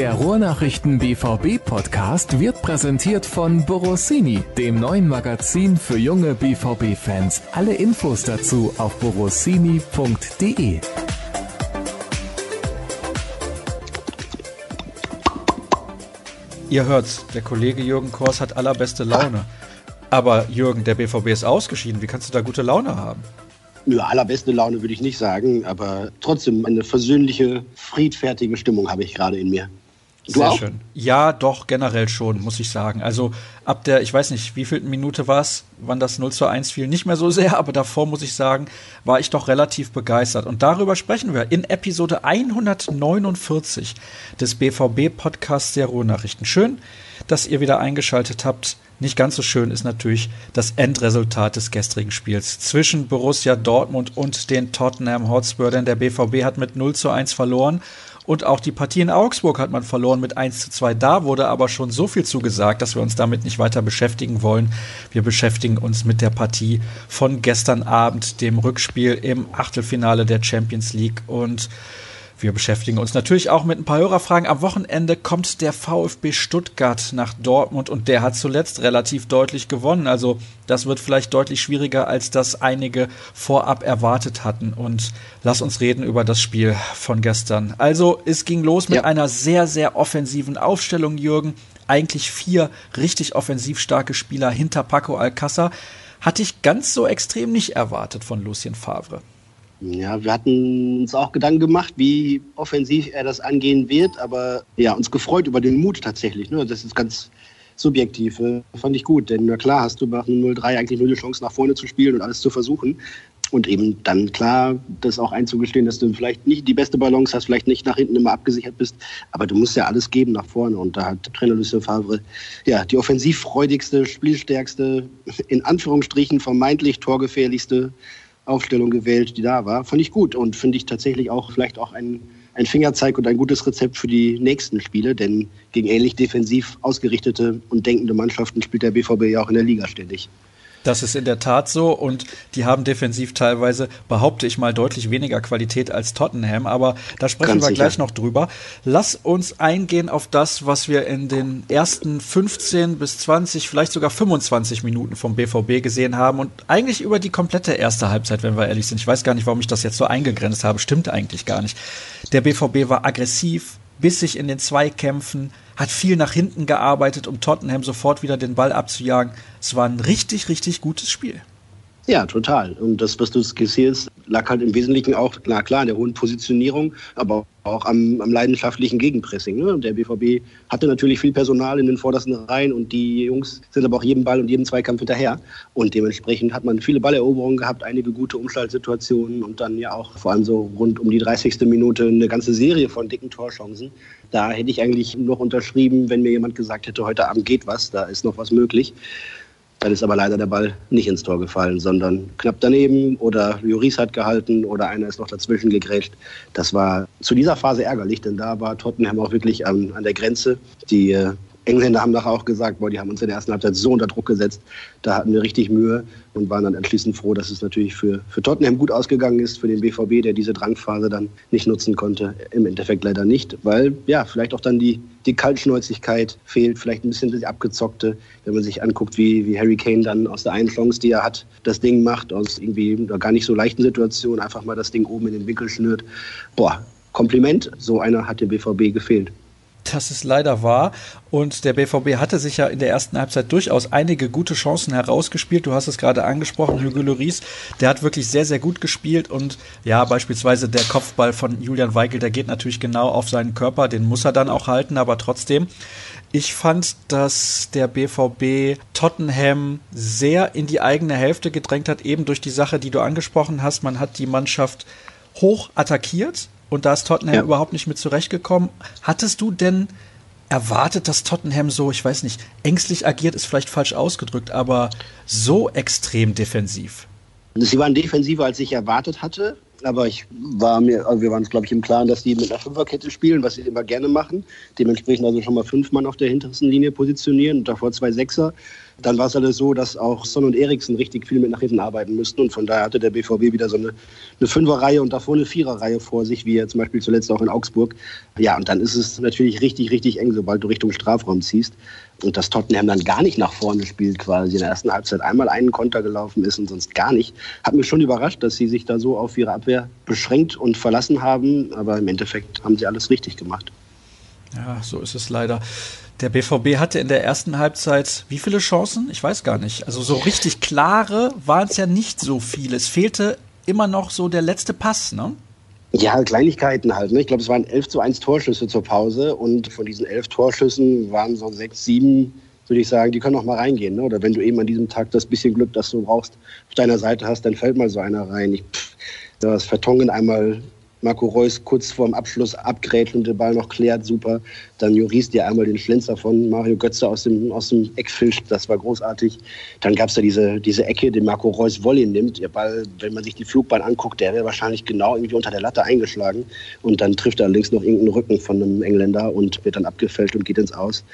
Der Ruhrnachrichten BVB Podcast wird präsentiert von Borossini, dem neuen Magazin für junge BVB Fans. Alle Infos dazu auf borossini.de. Ihr hört's, der Kollege Jürgen Kors hat allerbeste Laune. Aber Jürgen, der BVB ist ausgeschieden. Wie kannst du da gute Laune haben? Ja, allerbeste Laune würde ich nicht sagen, aber trotzdem eine versöhnliche, friedfertige Stimmung habe ich gerade in mir. Du Sehr auch? schön. Ja, doch, generell schon, muss ich sagen. Also ab der, ich weiß nicht, wie viel Minute war es, wann das 0 zu 1 fiel, nicht mehr so sehr, aber davor muss ich sagen, war ich doch relativ begeistert. Und darüber sprechen wir in Episode 149 des BVB-Podcasts der Ruhrnachrichten. Schön, dass ihr wieder eingeschaltet habt. Nicht ganz so schön ist natürlich das Endresultat des gestrigen Spiels zwischen Borussia Dortmund und den Tottenham Hotspur, denn der BVB hat mit 0 zu 1 verloren und auch die Partie in Augsburg hat man verloren mit 1 zu 2. Da wurde aber schon so viel zugesagt, dass wir uns damit nicht weiter beschäftigen wollen. Wir beschäftigen uns mit der Partie von gestern Abend, dem Rückspiel im Achtelfinale der Champions League und wir beschäftigen uns natürlich auch mit ein paar Hörerfragen. Am Wochenende kommt der VfB Stuttgart nach Dortmund und der hat zuletzt relativ deutlich gewonnen. Also das wird vielleicht deutlich schwieriger, als das einige vorab erwartet hatten. Und lass uns reden über das Spiel von gestern. Also es ging los mit ja. einer sehr, sehr offensiven Aufstellung, Jürgen. Eigentlich vier richtig offensiv starke Spieler hinter Paco Alcázar. Hatte ich ganz so extrem nicht erwartet von Lucien Favre. Ja, wir hatten uns auch Gedanken gemacht, wie offensiv er das angehen wird, aber ja, uns gefreut über den Mut tatsächlich. Ne? Das ist ganz subjektiv. Äh, fand ich gut, denn na klar hast du nach 0-3 eigentlich nur die Chance, nach vorne zu spielen und alles zu versuchen. Und eben dann klar, das auch einzugestehen, dass du vielleicht nicht die beste Balance hast, vielleicht nicht nach hinten immer abgesichert bist, aber du musst ja alles geben nach vorne. Und da hat Trainer Lucien Favre ja die offensivfreudigste, spielstärkste, in Anführungsstrichen vermeintlich torgefährlichste Aufstellung gewählt, die da war. Fand ich gut und finde ich tatsächlich auch vielleicht auch ein, ein Fingerzeig und ein gutes Rezept für die nächsten Spiele, denn gegen ähnlich defensiv ausgerichtete und denkende Mannschaften spielt der BVB ja auch in der Liga ständig. Das ist in der Tat so und die haben defensiv teilweise, behaupte ich mal, deutlich weniger Qualität als Tottenham, aber da sprechen Ganz wir sicher. gleich noch drüber. Lass uns eingehen auf das, was wir in den ersten 15 bis 20, vielleicht sogar 25 Minuten vom BVB gesehen haben und eigentlich über die komplette erste Halbzeit, wenn wir ehrlich sind. Ich weiß gar nicht, warum ich das jetzt so eingegrenzt habe, stimmt eigentlich gar nicht. Der BVB war aggressiv, bissig in den Zweikämpfen, hat viel nach hinten gearbeitet, um Tottenham sofort wieder den Ball abzujagen. Es war ein richtig, richtig gutes Spiel. Ja, total. Und das, was du skizzierst, lag halt im Wesentlichen auch, na klar, in der hohen Positionierung, aber auch am, am leidenschaftlichen Gegenpressing. Ne? Der BVB hatte natürlich viel Personal in den vordersten Reihen und die Jungs sind aber auch jedem Ball und jedem Zweikampf hinterher. Und dementsprechend hat man viele Balleroberungen gehabt, einige gute Umschaltsituationen und dann ja auch vor allem so rund um die 30. Minute eine ganze Serie von dicken Torchancen. Da hätte ich eigentlich noch unterschrieben, wenn mir jemand gesagt hätte, heute Abend geht was, da ist noch was möglich. Dann ist aber leider der Ball nicht ins Tor gefallen, sondern knapp daneben oder Juris hat gehalten oder einer ist noch dazwischen gegrätscht. Das war zu dieser Phase ärgerlich, denn da war Tottenham auch wirklich an, an der Grenze. Die äh, Engländer haben nachher auch gesagt, boah, die haben uns in der ersten Halbzeit so unter Druck gesetzt. Da hatten wir richtig Mühe und waren dann anschließend froh, dass es natürlich für, für Tottenham gut ausgegangen ist, für den BVB, der diese Drangphase dann nicht nutzen konnte. Im Endeffekt leider nicht, weil ja, vielleicht auch dann die, die Kaltschnäuzigkeit fehlt, vielleicht ein bisschen das Abgezockte, wenn man sich anguckt, wie, wie Harry Kane dann aus der einen Chance, die er hat, das Ding macht, aus irgendwie gar nicht so leichten Situation, einfach mal das Ding oben in den Winkel schnürt. Boah, Kompliment, so einer hat dem BVB gefehlt. Das ist leider wahr. Und der BVB hatte sich ja in der ersten Halbzeit durchaus einige gute Chancen herausgespielt. Du hast es gerade angesprochen, Hugo Lloris, der hat wirklich sehr, sehr gut gespielt. Und ja, beispielsweise der Kopfball von Julian Weigel, der geht natürlich genau auf seinen Körper. Den muss er dann auch halten, aber trotzdem. Ich fand, dass der BVB Tottenham sehr in die eigene Hälfte gedrängt hat, eben durch die Sache, die du angesprochen hast. Man hat die Mannschaft hoch attackiert, und da ist Tottenham ja. überhaupt nicht mit zurechtgekommen. Hattest du denn erwartet, dass Tottenham so, ich weiß nicht, ängstlich agiert, ist vielleicht falsch ausgedrückt, aber so extrem defensiv? Sie waren defensiver, als ich erwartet hatte. Aber ich war mir, also wir waren uns, glaube ich, im Klaren, dass die mit einer Fünferkette spielen, was sie immer gerne machen. Dementsprechend also schon mal fünf Mann auf der hintersten Linie positionieren und davor zwei Sechser. Dann war es alles so, dass auch Son und Eriksen richtig viel mit nach hinten arbeiten müssten. Und von daher hatte der BVB wieder so eine, eine Fünferreihe und davor eine Viererreihe vor sich, wie er zum Beispiel zuletzt auch in Augsburg. Ja, und dann ist es natürlich richtig, richtig eng, sobald du Richtung Strafraum ziehst. Und dass Tottenham dann gar nicht nach vorne spielt, quasi in der ersten Halbzeit einmal einen Konter gelaufen ist und sonst gar nicht, hat mich schon überrascht, dass sie sich da so auf ihre Abwehr beschränkt und verlassen haben. Aber im Endeffekt haben sie alles richtig gemacht. Ja, so ist es leider. Der BVB hatte in der ersten Halbzeit wie viele Chancen? Ich weiß gar nicht. Also so richtig klare waren es ja nicht so viele. Es fehlte immer noch so der letzte Pass, ne? Ja, Kleinigkeiten halt. Ne? Ich glaube, es waren 11 zu 1 Torschüsse zur Pause und von diesen 11 Torschüssen waren so 6, 7, würde ich sagen, die können auch mal reingehen. Ne? Oder wenn du eben an diesem Tag das bisschen Glück, das du brauchst, auf deiner Seite hast, dann fällt mal so einer rein. Ich, pff, das Vertongen einmal Marco Reus kurz vorm Abschluss abgrätscht und den Ball noch klärt, super. Dann Juris dir einmal den Schlenzer von Mario Götze aus dem, aus dem Eck fischt, das war großartig. Dann gab es da diese, diese Ecke, den Marco Reus Volley nimmt. Der Ball, wenn man sich die Flugbahn anguckt, der wäre wahrscheinlich genau irgendwie unter der Latte eingeschlagen. Und dann trifft er links noch irgendeinen Rücken von einem Engländer und wird dann abgefälscht und geht ins Aus.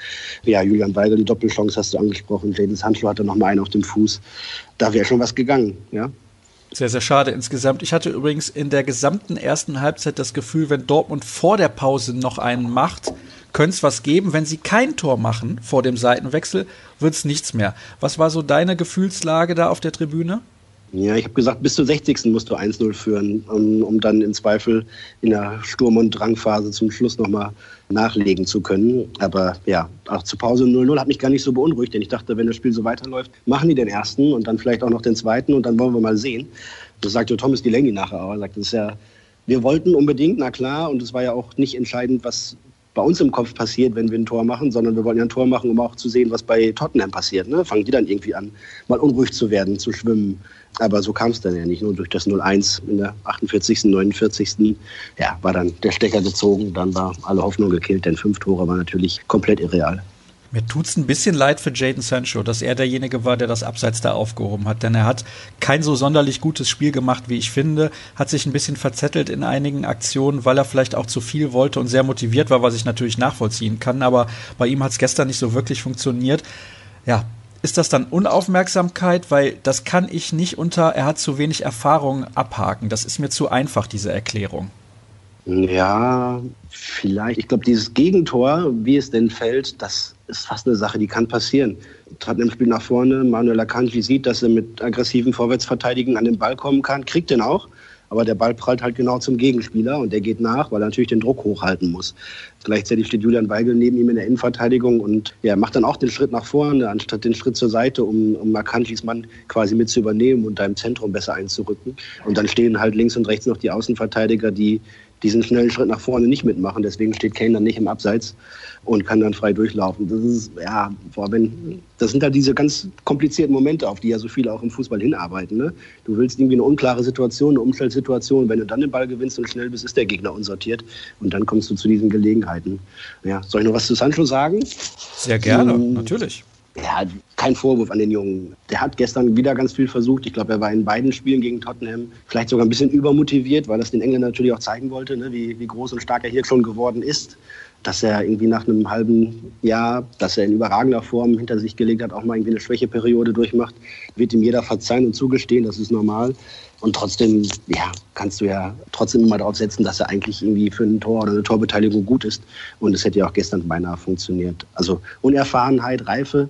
Ja, Julian Weigel, die Doppelchance hast du angesprochen. Jadon Sancho hatte noch mal einen auf dem Fuß. Da wäre schon was gegangen, ja. Sehr, sehr schade insgesamt. Ich hatte übrigens in der gesamten ersten Halbzeit das Gefühl, wenn Dortmund vor der Pause noch einen macht, könnte es was geben. Wenn sie kein Tor machen vor dem Seitenwechsel, wird es nichts mehr. Was war so deine Gefühlslage da auf der Tribüne? Ja, ich habe gesagt, bis zur 60. musst du 1-0 führen, um, um, dann im Zweifel in der Sturm- und Drangphase zum Schluss nochmal nachlegen zu können. Aber ja, auch zur Pause 0-0 hat mich gar nicht so beunruhigt, denn ich dachte, wenn das Spiel so weiterläuft, machen die den ersten und dann vielleicht auch noch den zweiten und dann wollen wir mal sehen. Das sagte Thomas Delaney nachher auch. Er sagte, das ist ja, wir wollten unbedingt, na klar, und es war ja auch nicht entscheidend, was bei uns im Kopf passiert, wenn wir ein Tor machen, sondern wir wollen ja ein Tor machen, um auch zu sehen, was bei Tottenham passiert. Ne? Fangen die dann irgendwie an, mal unruhig zu werden, zu schwimmen. Aber so kam es dann ja nicht. Nur durch das 0-1 in der 48., 49. Ja, war dann der Stecker gezogen. Dann war alle Hoffnung gekillt, denn fünf Tore war natürlich komplett irreal. Mir tut es ein bisschen leid für Jaden Sancho, dass er derjenige war, der das Abseits da aufgehoben hat. Denn er hat kein so sonderlich gutes Spiel gemacht, wie ich finde. Hat sich ein bisschen verzettelt in einigen Aktionen, weil er vielleicht auch zu viel wollte und sehr motiviert war, was ich natürlich nachvollziehen kann. Aber bei ihm hat es gestern nicht so wirklich funktioniert. Ja, ist das dann Unaufmerksamkeit? Weil das kann ich nicht unter, er hat zu wenig Erfahrung abhaken. Das ist mir zu einfach, diese Erklärung. Ja, vielleicht. Ich glaube, dieses Gegentor, wie es denn fällt, das ist fast eine Sache, die kann passieren. Tottenham spielt nach vorne, Manuel Akanji sieht, dass er mit aggressiven Vorwärtsverteidigen an den Ball kommen kann, kriegt den auch. Aber der Ball prallt halt genau zum Gegenspieler und der geht nach, weil er natürlich den Druck hochhalten muss. Gleichzeitig steht Julian Weigel neben ihm in der Innenverteidigung und ja, macht dann auch den Schritt nach vorne, anstatt den Schritt zur Seite, um, um Akanjis Mann quasi mit zu übernehmen und da im Zentrum besser einzurücken. Und dann stehen halt links und rechts noch die Außenverteidiger, die diesen schnellen Schritt nach vorne nicht mitmachen. Deswegen steht Kane dann nicht im Abseits und kann dann frei durchlaufen. Das ist, ja, wenn, das sind halt diese ganz komplizierten Momente, auf die ja so viele auch im Fußball hinarbeiten. Ne? Du willst irgendwie eine unklare Situation, eine Umstellsituation. Wenn du dann den Ball gewinnst und schnell bist, ist der Gegner unsortiert. Und dann kommst du zu diesen Gelegenheiten. Ja, soll ich noch was zu Sancho sagen? Sehr gerne, hm, natürlich. Ja, kein Vorwurf an den Jungen. Der hat gestern wieder ganz viel versucht. Ich glaube, er war in beiden Spielen gegen Tottenham vielleicht sogar ein bisschen übermotiviert, weil das den Engländern natürlich auch zeigen wollte, ne, wie, wie groß und stark er hier schon geworden ist dass er irgendwie nach einem halben Jahr, dass er in überragender Form hinter sich gelegt hat, auch mal irgendwie eine Schwächeperiode durchmacht, wird ihm jeder verzeihen und zugestehen, das ist normal. Und trotzdem, ja, kannst du ja trotzdem immer darauf setzen, dass er eigentlich irgendwie für ein Tor oder eine Torbeteiligung gut ist. Und es hätte ja auch gestern beinahe funktioniert. Also Unerfahrenheit, Reife,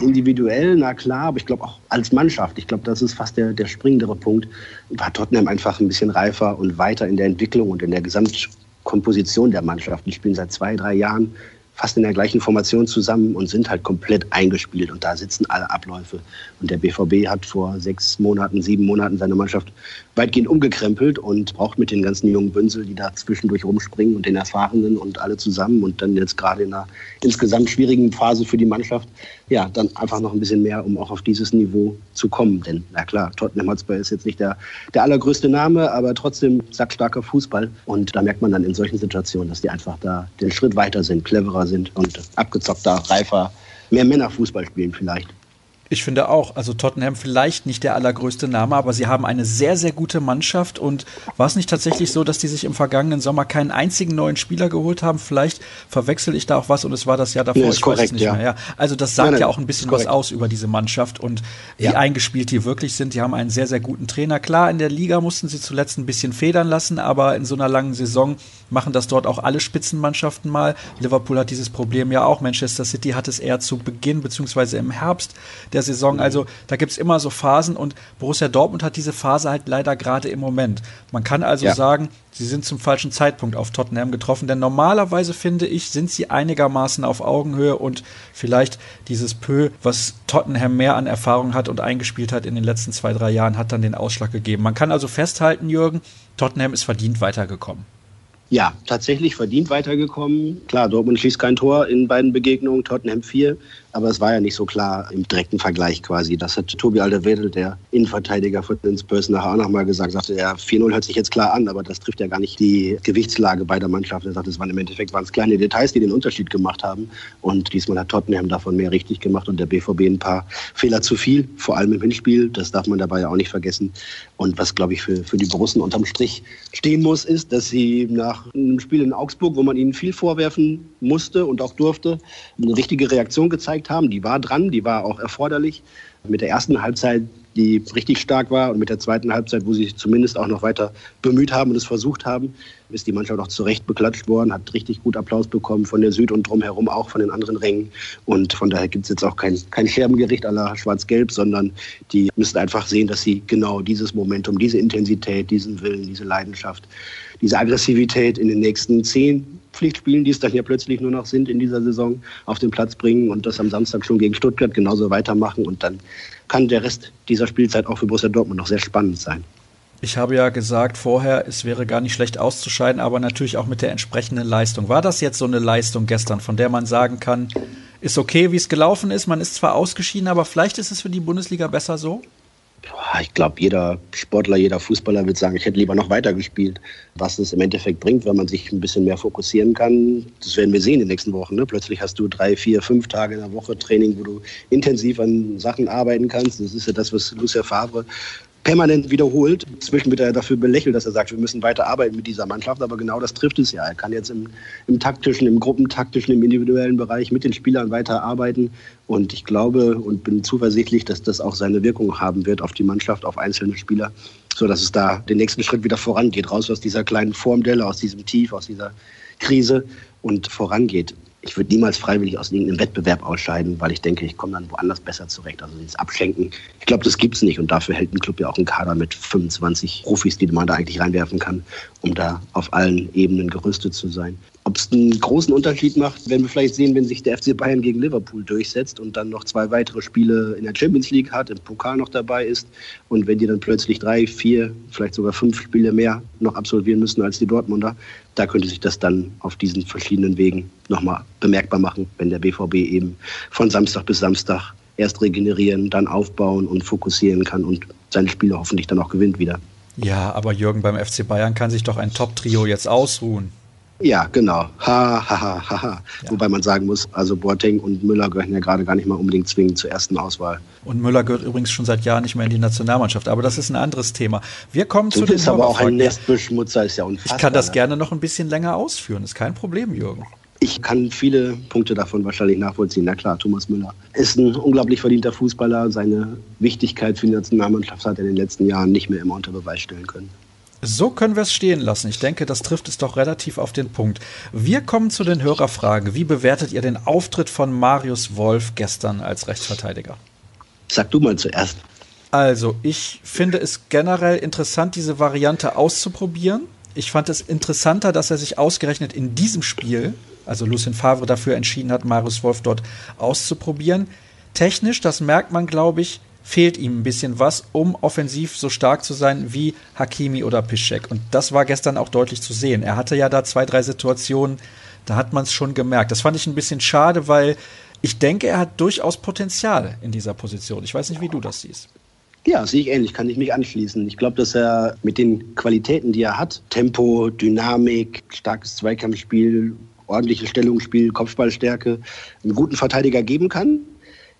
individuell, na klar, aber ich glaube auch als Mannschaft, ich glaube, das ist fast der, der springendere Punkt, war Tottenham einfach ein bisschen reifer und weiter in der Entwicklung und in der Gesamt Komposition der Mannschaft. Die spielen seit zwei, drei Jahren fast in der gleichen Formation zusammen und sind halt komplett eingespielt und da sitzen alle Abläufe. Und der BVB hat vor sechs Monaten, sieben Monaten seine Mannschaft weitgehend umgekrempelt und braucht mit den ganzen jungen Bünsel, die da zwischendurch rumspringen und den Erfahrenen und alle zusammen und dann jetzt gerade in einer insgesamt schwierigen Phase für die Mannschaft, ja, dann einfach noch ein bisschen mehr, um auch auf dieses Niveau zu kommen. Denn, na klar, Tottenham Hotspur ist jetzt nicht der, der allergrößte Name, aber trotzdem sackstarker Fußball. Und da merkt man dann in solchen Situationen, dass die einfach da den Schritt weiter sind, cleverer sind und abgezockter, reifer, mehr Männerfußball spielen vielleicht. Ich finde auch, also Tottenham vielleicht nicht der allergrößte Name, aber sie haben eine sehr, sehr gute Mannschaft und war es nicht tatsächlich so, dass die sich im vergangenen Sommer keinen einzigen neuen Spieler geholt haben? Vielleicht verwechsel ich da auch was und es war das Jahr davor, nee, ich korrekt, weiß es nicht ja. mehr. Ja. Also das sagt Nein, nein, ja auch ein bisschen was aus über diese Mannschaft und wie Ja. eingespielt die wirklich sind. Die haben einen sehr, sehr guten Trainer. Klar, in der Liga mussten sie zuletzt ein bisschen federn lassen, aber in so einer langen Saison machen das dort auch alle Spitzenmannschaften mal. Liverpool hat dieses Problem ja auch. Manchester City hat es eher zu Beginn beziehungsweise im Herbst der Saison. Also da gibt es immer so Phasen und Borussia Dortmund hat diese Phase halt leider gerade im Moment. Man kann also Ja. sagen, sie sind zum falschen Zeitpunkt auf Tottenham getroffen, denn normalerweise finde ich, sind sie einigermaßen auf Augenhöhe und vielleicht dieses Pö, was Tottenham mehr an Erfahrung hat und eingespielt hat in den letzten zwei, drei Jahren, hat dann den Ausschlag gegeben. Man kann also festhalten, Jürgen, Tottenham ist verdient weitergekommen. Ja, tatsächlich verdient weitergekommen. Klar, Dortmund schießt kein Tor in beiden Begegnungen, Tottenham 4. Aber es war ja nicht so klar im direkten Vergleich quasi. Das hat Tobi Alderweireld, der Innenverteidiger von den Spurs, nachher auch nochmal gesagt. sagte, ja, 4-0 hört sich jetzt klar an, aber das trifft ja gar nicht die Gewichtslage beider Mannschaften. Er sagte, es waren im Endeffekt waren es kleine Details, die den Unterschied gemacht haben. Und diesmal hat Tottenham davon mehr richtig gemacht und der BVB ein paar Fehler zu viel, vor allem im Hinspiel. Das darf man dabei ja auch nicht vergessen. Und was, glaube ich, für, für die Borussen unterm Strich stehen muss, ist, dass sie nach einem Spiel in Augsburg, wo man ihnen viel vorwerfen musste und auch durfte, eine richtige Reaktion gezeigt haben. Die war dran, die war auch erforderlich. Mit der ersten Halbzeit, die richtig stark war, und mit der zweiten Halbzeit, wo sie sich zumindest auch noch weiter bemüht haben und es versucht haben, ist die Mannschaft auch zu Recht beklatscht worden, hat richtig gut Applaus bekommen von der Süd und drumherum auch von den anderen Rängen. Und von daher gibt es jetzt auch kein, kein Scherbengericht aller Schwarz-Gelb, sondern die müssen einfach sehen, dass sie genau dieses Momentum, diese Intensität, diesen Willen, diese Leidenschaft, diese Aggressivität in den nächsten zehn Pflichtspielen, die es dann ja plötzlich nur noch sind in dieser Saison, auf den Platz bringen und das am Samstag schon gegen Stuttgart genauso weitermachen. Und dann kann der Rest dieser Spielzeit auch für Borussia Dortmund noch sehr spannend sein. Ich habe ja gesagt vorher, es wäre gar nicht schlecht auszuscheiden, aber natürlich auch mit der entsprechenden Leistung. War das jetzt so eine Leistung gestern, von der man sagen kann, ist okay, wie es gelaufen ist, man ist zwar ausgeschieden, aber vielleicht ist es für die Bundesliga besser so? Ich glaube, jeder Sportler, jeder Fußballer wird sagen, ich hätte lieber noch weiter gespielt. Was es im Endeffekt bringt, wenn man sich ein bisschen mehr fokussieren kann, das werden wir sehen in den nächsten Wochen. Ne? Plötzlich hast du drei, vier, fünf Tage in der Woche Training, wo du intensiv an Sachen arbeiten kannst. Das ist ja das, was Lucia Favre permanent wiederholt. Inzwischen wird er dafür belächelt, dass er sagt, wir müssen weiter arbeiten mit dieser Mannschaft. Aber genau das trifft es ja. Er kann jetzt im, im taktischen, im gruppentaktischen, im individuellen Bereich mit den Spielern weiter arbeiten. Und ich glaube und bin zuversichtlich, dass das auch seine Wirkung haben wird auf die Mannschaft, auf einzelne Spieler, so dass es da den nächsten Schritt wieder vorangeht, raus aus dieser kleinen Formdelle, aus diesem Tief, aus dieser Krise und vorangeht. Ich würde niemals freiwillig aus irgendeinem Wettbewerb ausscheiden, weil ich denke, ich komme dann woanders besser zurecht. Also dieses Abschenken, ich glaube, das gibt's nicht. Und dafür hält ein Club ja auch einen Kader mit 25 Profis, die man da eigentlich reinwerfen kann, um da auf allen Ebenen gerüstet zu sein. Ob es einen großen Unterschied macht, werden wir vielleicht sehen, wenn sich der FC Bayern gegen Liverpool durchsetzt und dann noch zwei weitere Spiele in der Champions League hat, im Pokal noch dabei ist und wenn die dann plötzlich drei, vier, vielleicht sogar fünf Spiele mehr noch absolvieren müssen als die Dortmunder, da könnte sich das dann auf diesen verschiedenen Wegen nochmal bemerkbar machen, wenn der BVB eben von Samstag bis Samstag erst regenerieren, dann aufbauen und fokussieren kann und seine Spiele hoffentlich dann auch gewinnt wieder. Ja, aber Jürgen, beim FC Bayern kann sich doch ein Top-Trio jetzt ausruhen. Ja, genau. Ha, ha, ha, ha, ha. Ja. Wobei man sagen muss, also Boateng und Müller gehören ja gerade gar nicht mal unbedingt zwingend zur ersten Auswahl. Und Müller gehört übrigens schon seit Jahren nicht mehr in die Nationalmannschaft, aber das ist ein anderes Thema. Wir kommen Du zu den bist aber auch ein. Nestbeschmutzer, ist ja unfassbar. Ich kann das ne? gerne noch ein bisschen länger ausführen, ist kein Problem, Jürgen. Ich kann viele Punkte davon wahrscheinlich nachvollziehen. Na klar, Thomas Müller ist ein unglaublich verdienter Fußballer. Seine Wichtigkeit für die Nationalmannschaft hat er in den letzten Jahren nicht mehr immer unter Beweis stellen können. So können wir es stehen lassen. Ich denke, das trifft es doch relativ auf den Punkt. Wir kommen zu den Hörerfragen. Wie bewertet ihr den Auftritt von Marius Wolf gestern als Rechtsverteidiger? Sag du mal zuerst. Also, ich finde es generell interessant, diese Variante auszuprobieren. Ich fand es interessanter, dass er sich ausgerechnet in diesem Spiel, also Lucien Favre dafür entschieden hat, Marius Wolf dort auszuprobieren. Technisch, das merkt man, glaube ich, fehlt ihm ein bisschen was, um offensiv so stark zu sein wie Hakimi oder Piszczek. Und das war gestern auch deutlich zu sehen. Er hatte ja da zwei, drei Situationen, da hat man es schon gemerkt. Das fand ich ein bisschen schade, weil ich denke, er hat durchaus Potenzial in dieser Position. Ich weiß nicht, wie du das siehst. Ja, sehe ich ähnlich, kann ich mich anschließen. Ich glaube, dass er mit den Qualitäten, die er hat, Tempo, Dynamik, starkes Zweikampfspiel, ordentliches Stellungsspiel, Kopfballstärke, einen guten Verteidiger geben kann.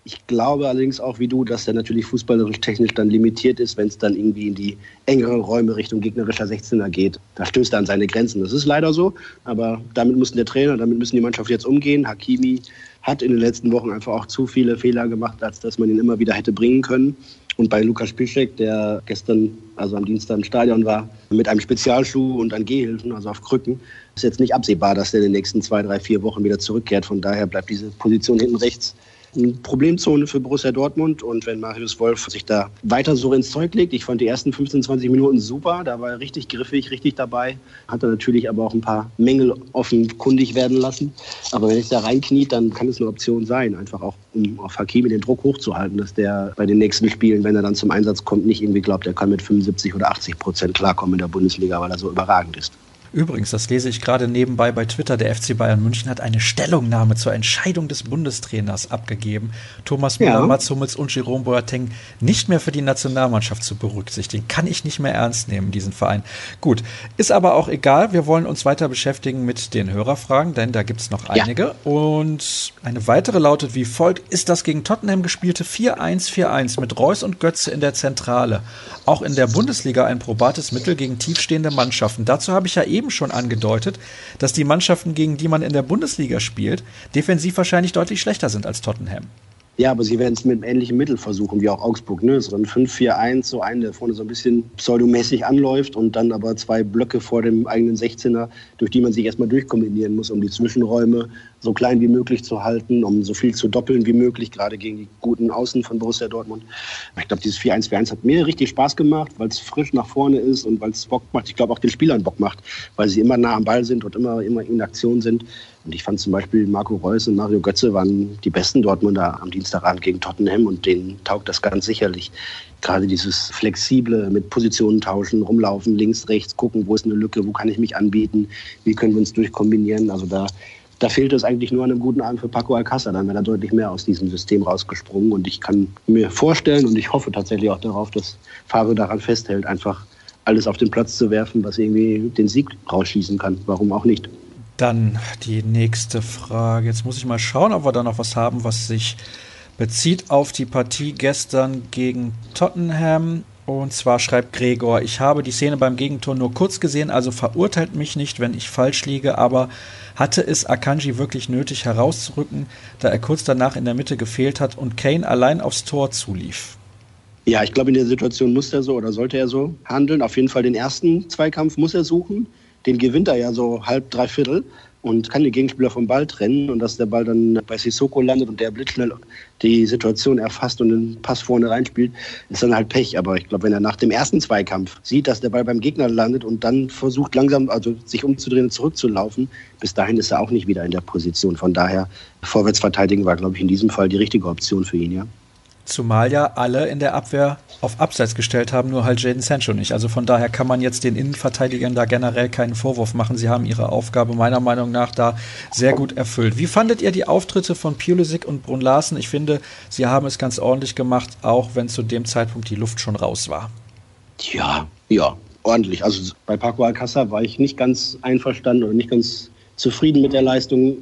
Ich glaube allerdings auch wie du, dass er natürlich fußballerisch technisch dann limitiert ist, wenn es dann irgendwie in die engeren Räume Richtung gegnerischer 16er geht. Da stößt er an seine Grenzen. Das ist leider so, aber damit muss der Trainer, damit müssen die Mannschaft jetzt umgehen. Hakimi hat in den letzten Wochen einfach auch zu viele Fehler gemacht, als dass man ihn immer wieder hätte bringen können. Und bei Lukas Piszek, der gestern, also am Dienstag im Stadion war, mit einem Spezialschuh und an Gehhilfen, also auf Krücken, ist jetzt nicht absehbar, dass der in den nächsten zwei, drei, vier Wochen wieder zurückkehrt. Von daher bleibt diese Position hinten rechts eine Problemzone für Borussia Dortmund. Und wenn Marius Wolf sich da weiter so ins Zeug legt, ich fand die ersten 15, 20 Minuten super, da war er richtig griffig, richtig dabei. Hat er natürlich aber auch ein paar Mängel offenkundig werden lassen. Aber wenn es da reinkniet, dann kann es eine Option sein, einfach auch um auf Hakimi den Druck hochzuhalten, dass der bei den nächsten Spielen, wenn er dann zum Einsatz kommt, nicht irgendwie glaubt, er kann mit 75 oder 80 Prozent klarkommen in der Bundesliga, weil er so überragend ist. Übrigens, das lese ich gerade nebenbei bei Twitter, der FC Bayern München hat eine Stellungnahme zur Entscheidung des Bundestrainers abgegeben, Thomas Müller, ja. Mats Hummels und Jerome Boateng nicht mehr für die Nationalmannschaft zu berücksichtigen. Kann ich nicht mehr ernst nehmen, diesen Verein. Gut, ist aber auch egal. Wir wollen uns weiter beschäftigen mit den Hörerfragen, denn da gibt es noch einige. Ja. Und eine weitere lautet wie folgt, ist das gegen Tottenham gespielte 4-1-4-1 mit Reus und Götze in der Zentrale auch in der Bundesliga ein probates Mittel gegen tiefstehende Mannschaften. Dazu habe ich ja eben eben schon angedeutet, dass die Mannschaften, gegen die man in der Bundesliga spielt, defensiv wahrscheinlich deutlich schlechter sind als Tottenham. Ja, aber sie werden es mit ähnlichen Mittel versuchen, wie auch Augsburg. Ne? So ein 5-4-1, so einen, der vorne so ein bisschen pseudomäßig anläuft und dann aber zwei Blöcke vor dem eigenen 16er, durch die man sich erstmal durchkombinieren muss, um die Zwischenräume so klein wie möglich zu halten, um so viel zu doppeln wie möglich, gerade gegen die guten Außen von Borussia Dortmund. Ich glaube, dieses 4-1-4-1 hat mir richtig Spaß gemacht, weil es frisch nach vorne ist und weil es Bock macht. Ich glaube auch den Spielern Bock macht, weil sie immer nah am Ball sind und immer, immer in Aktion sind. Und ich fand zum Beispiel Marco Reus und Mario Götze waren die besten Dortmunder am Dienstagabend gegen Tottenham und denen taugt das ganz sicherlich. Gerade dieses flexible mit Positionen tauschen, rumlaufen, links, rechts, gucken, wo ist eine Lücke, wo kann ich mich anbieten, wie können wir uns durchkombinieren. Also da, da fehlt es eigentlich nur an einem guten Abend für Paco Alcázar. Dann wäre er deutlich mehr aus diesem System rausgesprungen. Und ich kann mir vorstellen und ich hoffe tatsächlich auch darauf, dass Favre daran festhält, einfach alles auf den Platz zu werfen, was irgendwie den Sieg rausschießen kann. Warum auch nicht? Dann die nächste Frage. Jetzt muss ich mal schauen, ob wir da noch was haben, was sich bezieht auf die Partie gestern gegen Tottenham. Und zwar schreibt Gregor, ich habe die Szene beim Gegentor nur kurz gesehen, also verurteilt mich nicht, wenn ich falsch liege, aber hatte es Akanji wirklich nötig herauszurücken, da er kurz danach in der Mitte gefehlt hat und Kane allein aufs Tor zulief? Ja, ich glaube, in der Situation muss er so oder sollte er so handeln. Auf jeden Fall den ersten Zweikampf muss er suchen den gewinnt er ja so halb, dreiviertel und kann den Gegenspieler vom Ball trennen und dass der Ball dann bei Sissoko landet und der blitzschnell die Situation erfasst und den Pass vorne reinspielt, ist dann halt Pech. Aber ich glaube, wenn er nach dem ersten Zweikampf sieht, dass der Ball beim Gegner landet und dann versucht langsam, also sich umzudrehen und zurückzulaufen, bis dahin ist er auch nicht wieder in der Position. Von daher, vorwärts verteidigen war, glaube ich, in diesem Fall die richtige Option für ihn, ja. Zumal ja alle in der Abwehr auf Abseits gestellt haben, nur halt Jaden Sancho nicht. Also von daher kann man jetzt den Innenverteidigern da generell keinen Vorwurf machen. Sie haben ihre Aufgabe meiner Meinung nach da sehr gut erfüllt. Wie fandet ihr die Auftritte von Pulisic und Brun Larsen? Ich finde, sie haben es ganz ordentlich gemacht, auch wenn zu dem Zeitpunkt die Luft schon raus war. Ja, ja, ordentlich. Also bei Paco Alcázar war ich nicht ganz einverstanden oder nicht ganz zufrieden mit der Leistung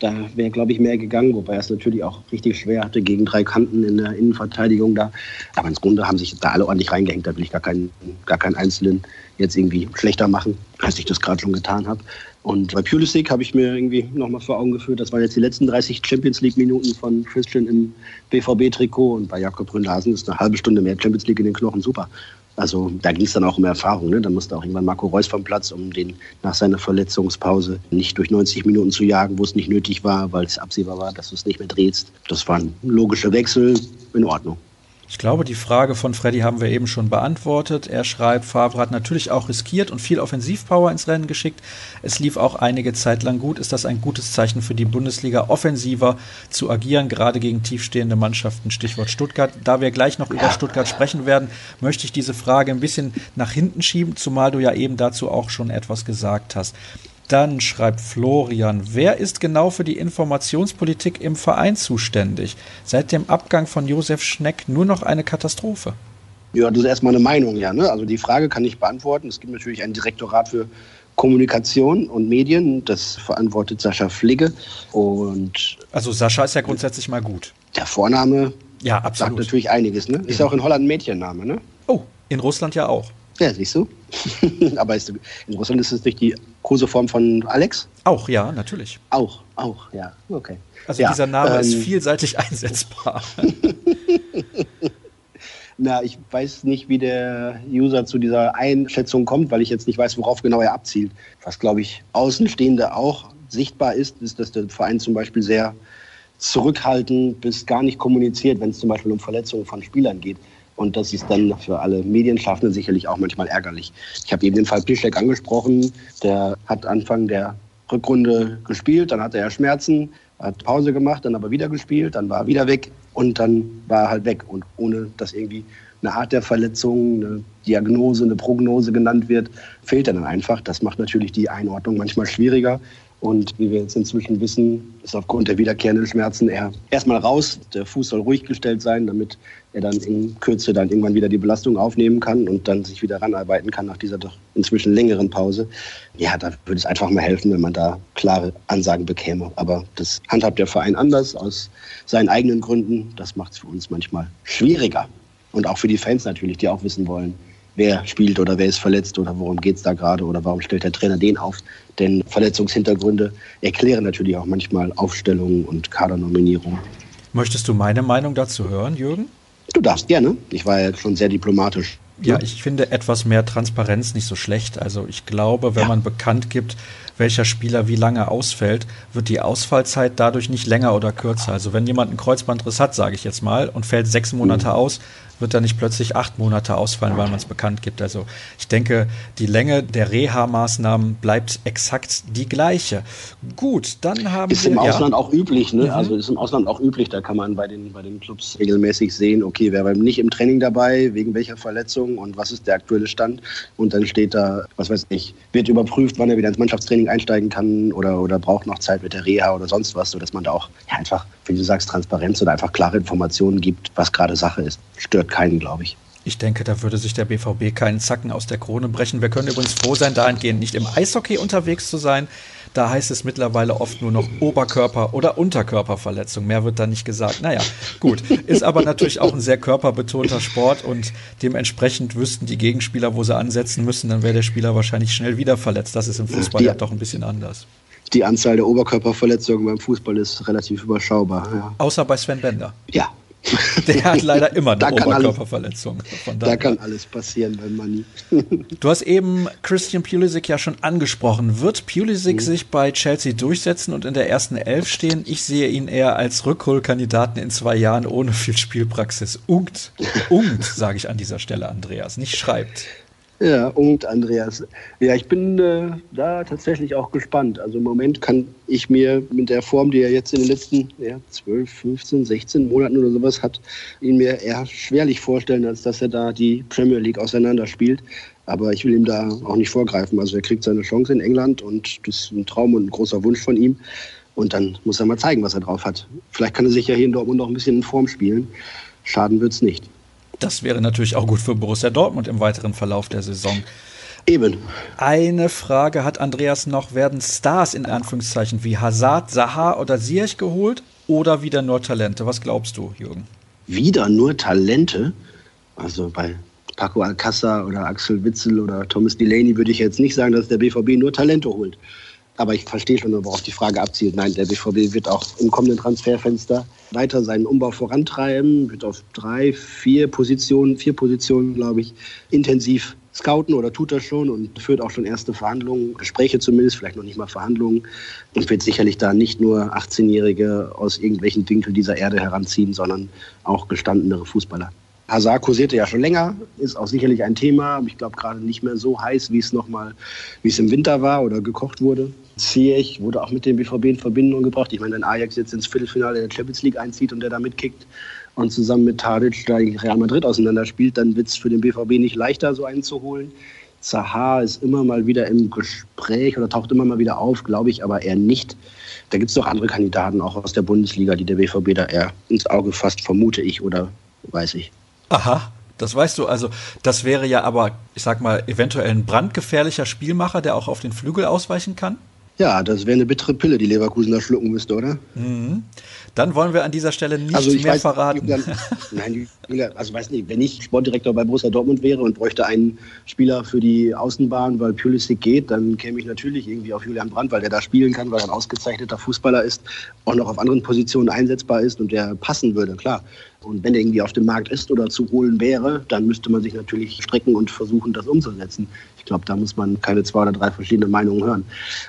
da wäre, glaube ich, mehr gegangen, wobei er es natürlich auch richtig schwer hatte gegen drei Kanten in der Innenverteidigung da. Aber ins Grunde haben sich da alle ordentlich reingehängt. Da will ich gar keinen, gar keinen Einzelnen jetzt irgendwie schlechter machen, als ich das gerade schon getan habe. Und bei Pulisic habe ich mir irgendwie nochmal vor Augen geführt, das waren jetzt die letzten 30 Champions League-Minuten von Christian im BVB-Trikot und bei Jakob Brünn-Larsen ist eine halbe Stunde mehr Champions League in den Knochen super. Also da ging es dann auch um Erfahrung. Ne? Dann musste auch irgendwann Marco Reus vom Platz, um den nach seiner Verletzungspause nicht durch 90 Minuten zu jagen, wo es nicht nötig war, weil es absehbar war, dass du es nicht mehr drehst. Das war ein logischer Wechsel, in Ordnung. Ich glaube, die Frage von Freddy haben wir eben schon beantwortet. Er schreibt, Favre hat natürlich auch riskiert und viel Offensivpower ins Rennen geschickt. Es lief auch einige Zeit lang gut. Ist das ein gutes Zeichen für die Bundesliga, offensiver zu agieren, gerade gegen tiefstehende Mannschaften? Stichwort Stuttgart. Da wir gleich noch über Stuttgart sprechen werden, möchte ich diese Frage ein bisschen nach hinten schieben, zumal du ja eben dazu auch schon etwas gesagt hast. Dann schreibt Florian, wer ist genau für die Informationspolitik im Verein zuständig? Seit dem Abgang von Josef Schneck nur noch eine Katastrophe. Ja, das ist erstmal eine Meinung, ja. Ne? Also die Frage kann ich beantworten. Es gibt natürlich ein Direktorat für Kommunikation und Medien. Das verantwortet Sascha Fligge. Und also Sascha ist ja grundsätzlich mal gut. Der Vorname ja, absolut. sagt natürlich einiges. Ne? Ist ja auch in Holland ein Mädchenname. Ne? Oh, in Russland ja auch. Ja, siehst du. Aber ist, in Russland ist es nicht die Koseform von Alex? Auch, ja, natürlich. Auch, auch, ja, okay. Also ja, dieser Name ähm, ist vielseitig einsetzbar. Na, ich weiß nicht, wie der User zu dieser Einschätzung kommt, weil ich jetzt nicht weiß, worauf genau er abzielt. Was, glaube ich, Außenstehende auch sichtbar ist, ist, dass der Verein zum Beispiel sehr zurückhaltend bis gar nicht kommuniziert, wenn es zum Beispiel um Verletzungen von Spielern geht. Und das ist dann für alle Medienschaffenden sicherlich auch manchmal ärgerlich. Ich habe eben den Fall Pischek angesprochen. Der hat Anfang der Rückrunde gespielt, dann hatte er Schmerzen, hat Pause gemacht, dann aber wieder gespielt, dann war er wieder weg und dann war er halt weg. Und ohne dass irgendwie eine Art der Verletzung, eine Diagnose, eine Prognose genannt wird, fehlt er dann einfach. Das macht natürlich die Einordnung manchmal schwieriger. Und wie wir jetzt inzwischen wissen, ist aufgrund der wiederkehrenden Schmerzen er erstmal raus. Der Fuß soll ruhig gestellt sein, damit er dann in Kürze dann irgendwann wieder die Belastung aufnehmen kann und dann sich wieder ranarbeiten kann nach dieser doch inzwischen längeren Pause. Ja, da würde es einfach mal helfen, wenn man da klare Ansagen bekäme. Aber das handhabt der Verein anders aus seinen eigenen Gründen. Das macht es für uns manchmal schwieriger. Und auch für die Fans natürlich, die auch wissen wollen, wer spielt oder wer ist verletzt oder worum geht es da gerade oder warum stellt der Trainer den auf. Denn Verletzungshintergründe erklären natürlich auch manchmal Aufstellungen und Kadernominierungen. Möchtest du meine Meinung dazu hören, Jürgen? Du darfst gerne. Ich war ja schon sehr diplomatisch. Ja, ich finde etwas mehr Transparenz nicht so schlecht. Also ich glaube, wenn ja. man bekannt gibt, welcher Spieler wie lange ausfällt, wird die Ausfallzeit dadurch nicht länger oder kürzer. Also wenn jemand einen Kreuzbandriss hat, sage ich jetzt mal, und fällt sechs Monate mhm. aus, wird er nicht plötzlich acht Monate ausfallen, weil man es bekannt gibt. Also ich denke, die Länge der Reha-Maßnahmen bleibt exakt die gleiche. Gut, dann haben ist wir... Ist im Ausland ja. auch üblich, ne? Mhm. Also ist im Ausland auch üblich, da kann man bei den, bei den Clubs regelmäßig sehen, okay, wer war nicht im Training dabei, wegen welcher Verletzung und was ist der aktuelle Stand. Und dann steht da, was weiß ich, wird überprüft, wann er wieder ins Mannschaftstraining einsteigen kann oder, oder braucht noch Zeit mit der Reha oder sonst was, sodass man da auch ja, einfach, wie du sagst, Transparenz oder einfach klare Informationen gibt, was gerade Sache ist. Stört keinen, glaube ich. Ich denke, da würde sich der BVB keinen Zacken aus der Krone brechen. Wir können übrigens froh sein, dahingehend nicht im Eishockey unterwegs zu sein. Da heißt es mittlerweile oft nur noch Oberkörper- oder Unterkörperverletzung. Mehr wird da nicht gesagt. Naja, gut. Ist aber natürlich auch ein sehr körperbetonter Sport und dementsprechend wüssten die Gegenspieler, wo sie ansetzen müssen. Dann wäre der Spieler wahrscheinlich schnell wieder verletzt. Das ist im Fußball ja doch ein bisschen anders. Die Anzahl der Oberkörperverletzungen beim Fußball ist relativ überschaubar. Ja. Außer bei Sven Bender. Ja, Der hat leider immer eine Oberkörperverletzung. da kann alles passieren beim Money. du hast eben Christian Pulisic ja schon angesprochen. Wird Pulisic mhm. sich bei Chelsea durchsetzen und in der ersten Elf stehen? Ich sehe ihn eher als Rückholkandidaten in zwei Jahren ohne viel Spielpraxis. Ungt, ungt, sage ich an dieser Stelle, Andreas. Nicht schreibt. Ja, und Andreas. Ja, ich bin äh, da tatsächlich auch gespannt. Also im Moment kann ich mir mit der Form, die er jetzt in den letzten ja, 12, 15, 16 Monaten oder sowas hat, ihn mir eher schwerlich vorstellen, als dass er da die Premier League auseinanderspielt. Aber ich will ihm da auch nicht vorgreifen. Also er kriegt seine Chance in England und das ist ein Traum und ein großer Wunsch von ihm. Und dann muss er mal zeigen, was er drauf hat. Vielleicht kann er sich ja hier in Dortmund noch ein bisschen in Form spielen. Schaden wird's nicht. Das wäre natürlich auch gut für Borussia Dortmund im weiteren Verlauf der Saison. Eben. Eine Frage hat Andreas noch: Werden Stars in Anführungszeichen wie Hazard, Saha oder Ziyech geholt oder wieder nur Talente? Was glaubst du, Jürgen? Wieder nur Talente? Also bei Paco Alcázar oder Axel Witzel oder Thomas Delaney würde ich jetzt nicht sagen, dass der BVB nur Talente holt. Aber ich verstehe schon, worauf die Frage abzielt. Nein, der BVB wird auch im kommenden Transferfenster weiter seinen Umbau vorantreiben, wird auf drei, vier Positionen, vier Positionen, glaube ich, intensiv scouten oder tut das schon und führt auch schon erste Verhandlungen, Gespräche zumindest, vielleicht noch nicht mal Verhandlungen und wird sicherlich da nicht nur 18-Jährige aus irgendwelchen Winkeln dieser Erde heranziehen, sondern auch gestandenere Fußballer. Hazard kursierte ja schon länger, ist auch sicherlich ein Thema. Ich glaube gerade nicht mehr so heiß, wie es noch mal, wie es im Winter war oder gekocht wurde. Ziyech wurde auch mit dem BVB in Verbindung gebracht. Ich meine, wenn Ajax jetzt ins Viertelfinale der Champions League einzieht und der da mitkickt und zusammen mit Tadic da Real Madrid auseinanderspielt, dann wird es für den BVB nicht leichter, so einen zu holen. Zaha ist immer mal wieder im Gespräch oder taucht immer mal wieder auf, glaube ich, aber eher nicht. Da gibt es noch andere Kandidaten, auch aus der Bundesliga, die der BVB da eher ins Auge fasst, vermute ich oder weiß ich. Aha, Das weißt du, also das wäre ja aber, ich sag mal, eventuell ein brandgefährlicher Spielmacher, der auch auf den Flügel ausweichen kann. Ja, das wäre eine bittere Pille, die Leverkusen da schlucken müsste, oder? Mhm. Dann wollen wir an dieser Stelle nicht also mehr weiß, verraten. Julian, nein, Julian, also weiß nicht, wenn ich Sportdirektor bei Borussia Dortmund wäre und bräuchte einen Spieler für die Außenbahn, weil Pulisic geht, dann käme ich natürlich irgendwie auf Julian Brandt, weil der da spielen kann, weil er ein ausgezeichneter Fußballer ist, auch noch auf anderen Positionen einsetzbar ist und der passen würde, klar. Und wenn er irgendwie auf dem Markt ist oder zu holen wäre, dann müsste man sich natürlich strecken und versuchen, das umzusetzen. Ich glaube, da muss man keine zwei oder drei verschiedene Meinungen hören.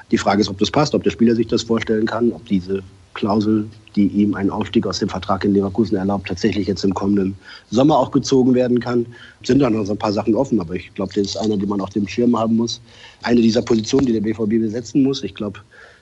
Die Frage ist, ob das passt, ob der Spieler sich das vorstellen kann, ob diese Klausel, die ihm einen Aufstieg aus dem Vertrag in Leverkusen erlaubt, tatsächlich jetzt im kommenden Sommer auch gezogen werden kann. Sind da noch so ein paar Sachen offen, aber ich glaube, das ist einer, den man auf dem Schirm haben muss. Eine dieser Positionen, die der BVB besetzen muss. Ich glaube,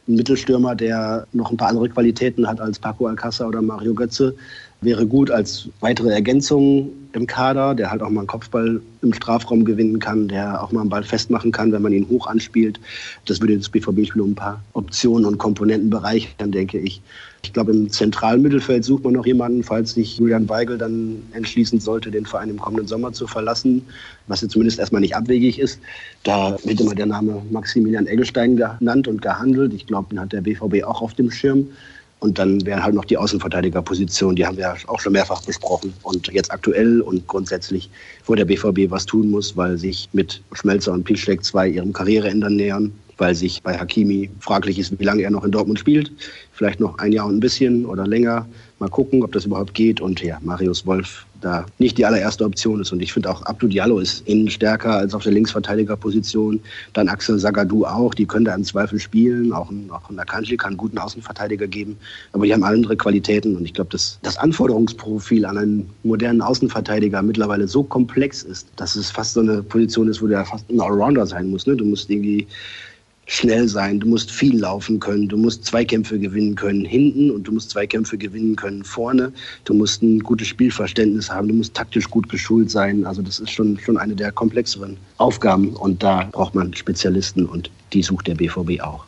ein Mittelstürmer, der noch ein paar andere Qualitäten hat als Paco Alcázar oder Mario Götze, wäre gut als weitere Ergänzung im Kader, der halt auch mal einen Kopfball im Strafraum gewinnen kann, der auch mal einen Ball festmachen kann, wenn man ihn hoch anspielt. Das würde das BVB-Spiel um ein paar Optionen und Komponenten bereichern, denke ich. Ich glaube, im zentralen Mittelfeld sucht man noch jemanden, falls sich Julian Weigel dann entschließen sollte, den Verein im kommenden Sommer zu verlassen, was jetzt zumindest erstmal nicht abwegig ist. Da wird immer der Name Maximilian Eggelstein genannt und gehandelt. Ich glaube, den hat der BVB auch auf dem Schirm. Und dann wären halt noch die Außenverteidigerposition, die haben wir auch schon mehrfach besprochen. Und jetzt aktuell und grundsätzlich, wo der BVB was tun muss, weil sich mit Schmelzer und Piszczek zwei ihrem Karriereende nähern, weil sich bei Hakimi fraglich ist, wie lange er noch in Dortmund spielt. Vielleicht noch ein Jahr und ein bisschen oder länger. Mal gucken, ob das überhaupt geht. Und ja, Marius Wolf da nicht die allererste Option ist. Und ich finde auch Abdou Diallo ist innen stärker als auf der Linksverteidigerposition. Dann Axel Sagadou auch. Die können da im Zweifel spielen. Auch ein, auch ein Akanji kann einen guten Außenverteidiger geben. Aber die haben andere Qualitäten. Und ich glaube, dass das Anforderungsprofil an einen modernen Außenverteidiger mittlerweile so komplex ist, dass es fast so eine Position ist, wo der fast ein Allrounder sein muss. Ne? Du musst irgendwie schnell sein, du musst viel laufen können, du musst Zweikämpfe gewinnen können hinten und du musst Zweikämpfe gewinnen können vorne. Du musst ein gutes Spielverständnis haben, du musst taktisch gut geschult sein. Also das ist schon, schon eine der komplexeren Aufgaben und da braucht man Spezialisten und die sucht der BVB auch.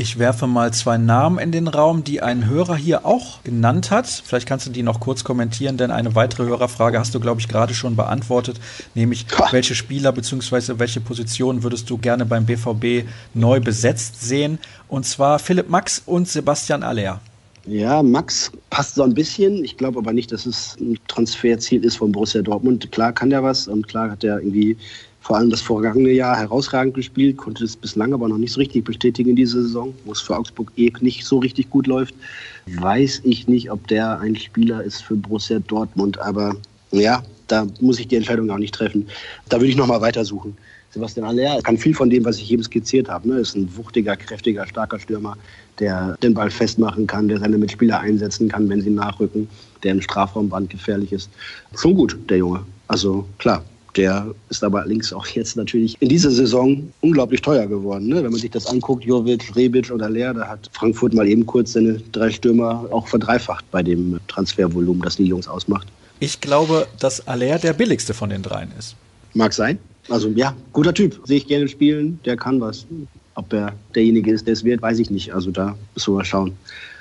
Ich werfe mal zwei Namen in den Raum, die ein Hörer hier auch genannt hat. Vielleicht kannst du die noch kurz kommentieren, denn eine weitere Hörerfrage hast du, glaube ich, gerade schon beantwortet, nämlich welche Spieler bzw. welche Positionen würdest du gerne beim BVB neu besetzt sehen? Und zwar Philipp Max und Sebastian Aller. Ja, Max passt so ein bisschen. Ich glaube aber nicht, dass es ein Transferziel ist von Borussia Dortmund. Klar kann der was und klar hat er irgendwie vor allem das vergangene Jahr herausragend gespielt, konnte es bislang aber noch nicht so richtig bestätigen in dieser Saison, wo es für Augsburg eh nicht so richtig gut läuft. Weiß ich nicht, ob der ein Spieler ist für Borussia Dortmund, aber ja, da muss ich die Entscheidung auch nicht treffen. Da würde ich nochmal weitersuchen. Sebastian Aller kann viel von dem, was ich eben skizziert habe. Ne? Ist ein wuchtiger, kräftiger, starker Stürmer, der den Ball festmachen kann, der seine Mitspieler einsetzen kann, wenn sie nachrücken, der im Strafraum brandgefährlich ist. Schon gut, der Junge. Also klar, der ist aber allerdings auch jetzt natürlich in dieser Saison unglaublich teuer geworden. Ne? Wenn man sich das anguckt, Jovic, Rebic oder Leer, da hat Frankfurt mal eben kurz seine drei Stürmer auch verdreifacht bei dem Transfervolumen, das die Jungs ausmacht. Ich glaube, dass Aller der billigste von den dreien ist. Mag sein. Also ja, guter Typ. Sehe ich gerne spielen, der kann was. Ob er derjenige ist, der es wird, weiß ich nicht. Also da müssen wir schauen.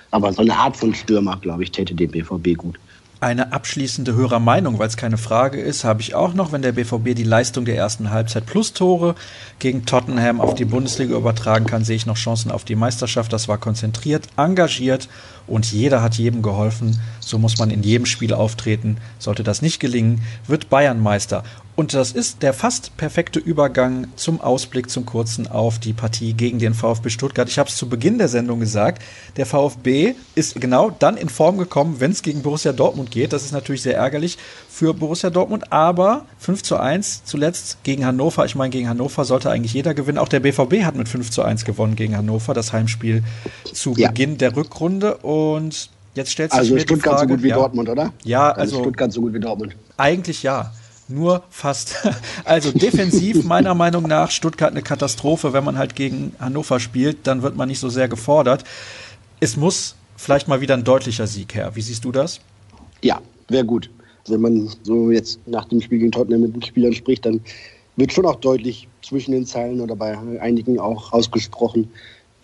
Aber so eine Art von Stürmer, glaube ich, täte dem BVB gut. Eine abschließende Hörermeinung, weil es keine Frage ist, habe ich auch noch, wenn der BVB die Leistung der ersten Halbzeit plus Tore gegen Tottenham auf die Bundesliga übertragen kann, sehe ich noch Chancen auf die Meisterschaft. Das war konzentriert, engagiert und jeder hat jedem geholfen. So muss man in jedem Spiel auftreten. Sollte das nicht gelingen, wird Bayern Meister. Und das ist der fast perfekte Übergang zum Ausblick zum kurzen auf die Partie gegen den VfB Stuttgart. Ich habe es zu Beginn der Sendung gesagt, der VfB ist genau dann in Form gekommen, wenn es gegen Borussia Dortmund geht. Das ist natürlich sehr ärgerlich für Borussia Dortmund, aber 5 zu 1 zuletzt gegen Hannover. Ich meine, gegen Hannover sollte eigentlich jeder gewinnen. Auch der BVB hat mit 5 zu 1 gewonnen gegen Hannover, das Heimspiel zu ja. Beginn der Rückrunde. Und jetzt stellt sich also mir Stuttgart die Frage, so gut wie ja, Dortmund, oder? Ja, also, also Stuttgart so gut wie Dortmund. Eigentlich ja nur fast. Also defensiv meiner Meinung nach Stuttgart eine Katastrophe. Wenn man halt gegen Hannover spielt, dann wird man nicht so sehr gefordert. Es muss vielleicht mal wieder ein deutlicher Sieg her. Wie siehst du das? Ja, wäre gut. Wenn man so jetzt nach dem Spiel gegen Tottenham mit den Spielern spricht, dann wird schon auch deutlich zwischen den Zeilen oder bei einigen auch ausgesprochen,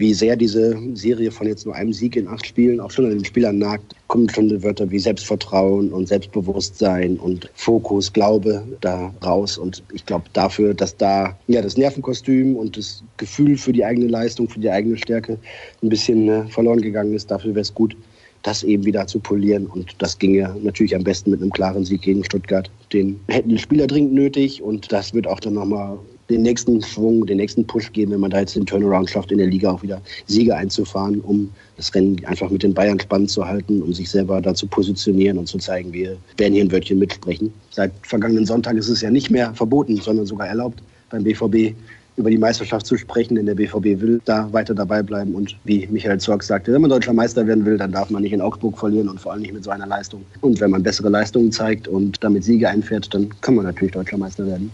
wie sehr diese Serie von jetzt nur einem Sieg in acht Spielen auch schon an den Spielern nagt, kommen schon Wörter wie Selbstvertrauen und Selbstbewusstsein und Fokus, Glaube da raus. Und ich glaube dafür, dass da ja das Nervenkostüm und das Gefühl für die eigene Leistung, für die eigene Stärke ein bisschen äh, verloren gegangen ist, dafür wäre es gut, das eben wieder zu polieren. Und das ginge natürlich am besten mit einem klaren Sieg gegen Stuttgart. Den hätten die Spieler dringend nötig und das wird auch dann nochmal den nächsten Schwung, den nächsten Push geben, wenn man da jetzt den Turnaround schafft, in der Liga auch wieder Siege einzufahren, um das Rennen einfach mit den Bayern spannend zu halten, um sich selber da zu positionieren und zu zeigen, wir werden hier ein Wörtchen mitsprechen. Seit vergangenen Sonntag ist es ja nicht mehr verboten, sondern sogar erlaubt, beim BVB über die Meisterschaft zu sprechen, denn der BVB will da weiter dabei bleiben. Und wie Michael Zorg sagte, wenn man deutscher Meister werden will, dann darf man nicht in Augsburg verlieren und vor allem nicht mit so einer Leistung. Und wenn man bessere Leistungen zeigt und damit Siege einfährt, dann kann man natürlich deutscher Meister werden.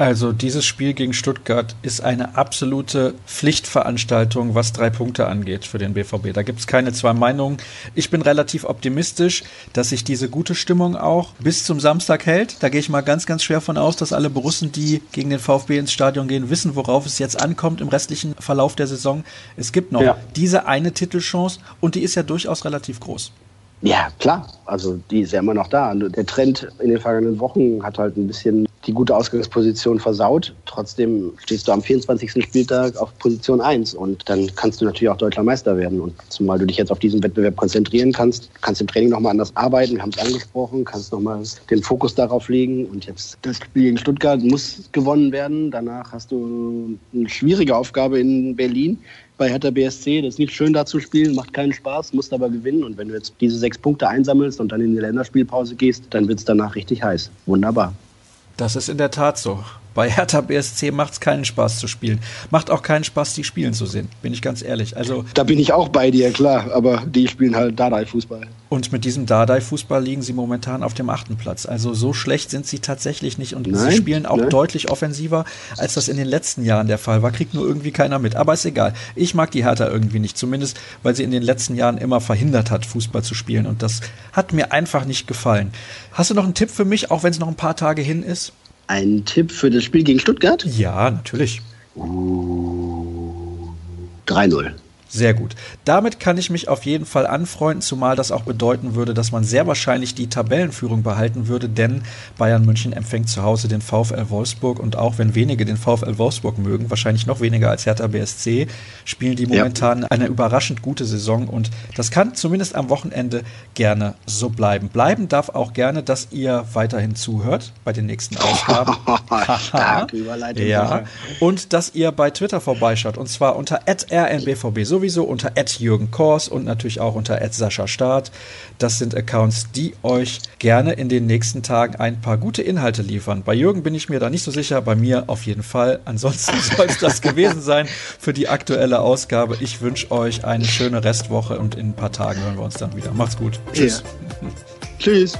Also dieses Spiel gegen Stuttgart ist eine absolute Pflichtveranstaltung, was drei Punkte angeht für den BVB. Da gibt es keine zwei Meinungen. Ich bin relativ optimistisch, dass sich diese gute Stimmung auch bis zum Samstag hält. Da gehe ich mal ganz, ganz schwer von aus, dass alle Borussen, die gegen den VfB ins Stadion gehen, wissen, worauf es jetzt ankommt im restlichen Verlauf der Saison. Es gibt noch ja. diese eine Titelchance und die ist ja durchaus relativ groß. Ja, klar. Also die ist ja immer noch da. Der Trend in den vergangenen Wochen hat halt ein bisschen die gute Ausgangsposition versaut. Trotzdem stehst du am 24. Spieltag auf Position 1 und dann kannst du natürlich auch deutscher Meister werden. Und zumal du dich jetzt auf diesen Wettbewerb konzentrieren kannst, kannst im Training nochmal anders arbeiten, wir haben es angesprochen, kannst nochmal den Fokus darauf legen. Und jetzt das Spiel gegen Stuttgart muss gewonnen werden. Danach hast du eine schwierige Aufgabe in Berlin bei Hertha BSC. Das ist nicht schön da zu spielen, macht keinen Spaß, musst aber gewinnen. Und wenn du jetzt diese sechs Punkte einsammelst und dann in die Länderspielpause gehst, dann wird es danach richtig heiß. Wunderbar. Das ist in der Tat so. Bei Hertha BSC macht es keinen Spaß zu spielen. Macht auch keinen Spaß, die spielen zu sehen, bin ich ganz ehrlich. Also da bin ich auch bei dir, klar, aber die spielen halt Dardai-Fußball. Und mit diesem Dardai-Fußball liegen sie momentan auf dem achten Platz. Also so schlecht sind sie tatsächlich nicht und nein, sie spielen auch nein. deutlich offensiver, als das in den letzten Jahren der Fall war. Kriegt nur irgendwie keiner mit. Aber ist egal. Ich mag die Hertha irgendwie nicht, zumindest weil sie in den letzten Jahren immer verhindert hat, Fußball zu spielen. Und das hat mir einfach nicht gefallen. Hast du noch einen Tipp für mich, auch wenn es noch ein paar Tage hin ist? Ein Tipp für das Spiel gegen Stuttgart? Ja, natürlich. Uh, 3-0. Sehr gut. Damit kann ich mich auf jeden Fall anfreunden, zumal das auch bedeuten würde, dass man sehr wahrscheinlich die Tabellenführung behalten würde, denn Bayern München empfängt zu Hause den VfL Wolfsburg und auch wenn wenige den VfL Wolfsburg mögen, wahrscheinlich noch weniger als Hertha BSC, spielen die momentan ja. eine überraschend gute Saison und das kann zumindest am Wochenende gerne so bleiben. Bleiben darf auch gerne, dass ihr weiterhin zuhört bei den nächsten Ausgaben. Stark Überleitung. Ja. Und dass ihr bei Twitter vorbeischaut und zwar unter rnbvb. So sowieso unter Jürgen Kors und natürlich auch unter Sascha Start. Das sind Accounts, die euch gerne in den nächsten Tagen ein paar gute Inhalte liefern. Bei Jürgen bin ich mir da nicht so sicher, bei mir auf jeden Fall. Ansonsten soll es das gewesen sein für die aktuelle Ausgabe. Ich wünsche euch eine schöne Restwoche und in ein paar Tagen hören wir uns dann wieder. Macht's gut. Tschüss. Ja. Tschüss.